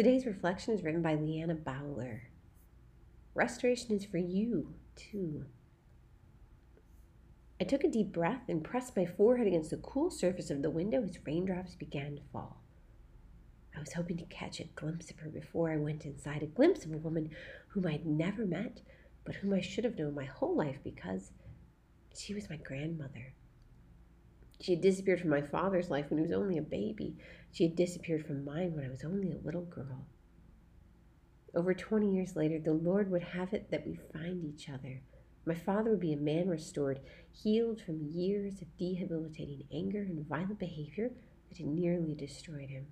Today's reflection is written by Leanna Bowler. Restoration is for you, too. I took a deep breath and pressed my forehead against the cool surface of the window as raindrops began to fall. I was hoping to catch a glimpse of her before I went inside, a glimpse of a woman whom I'd never met, but whom I should have known my whole life because she was my grandmother. She had disappeared from my father's life when he was only a baby. She had disappeared from mine when I was only a little girl. Over 20 years later, the Lord would have it that we find each other. My father would be a man restored, healed from years of debilitating anger and violent behavior that had nearly destroyed him.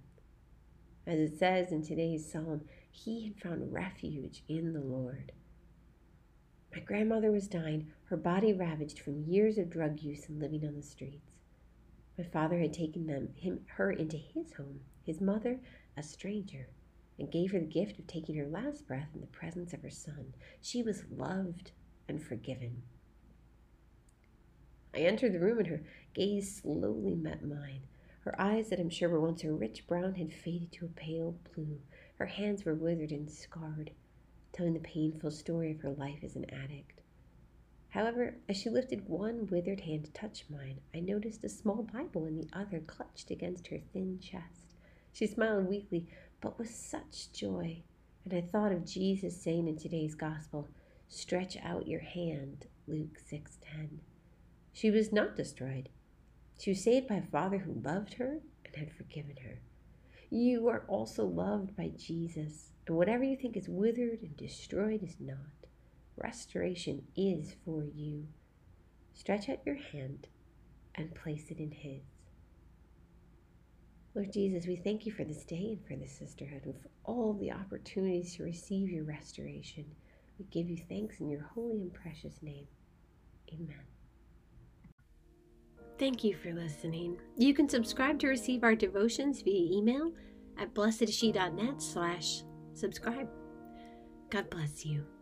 As it says in today's psalm, he had found refuge in the Lord. My grandmother was dying, her body ravaged from years of drug use and living on the streets. My father had taken them, him, her into his home, his mother a stranger, and gave her the gift of taking her last breath in the presence of her son. She was loved and forgiven. I entered the room and her gaze slowly met mine. Her eyes, that I'm sure were once a rich brown, had faded to a pale blue. Her hands were withered and scarred, telling the painful story of her life as an addict. However, as she lifted one withered hand to touch mine, I noticed a small Bible in the other clutched against her thin chest. She smiled weakly, but with such joy, and I thought of Jesus saying in today's gospel, "Stretch out your hand," Luke 6:10. She was not destroyed. She was saved by a Father who loved her and had forgiven her. You are also loved by Jesus, and whatever you think is withered and destroyed is not. Restoration is for you. Stretch out your hand and place it in His. Lord Jesus, we thank you for this day and for this sisterhood and for all the opportunities to receive your restoration. We give you thanks in your holy and precious name. Amen. Thank you for listening. You can subscribe to receive our devotions via email at blessedshe.net slash subscribe. God bless you.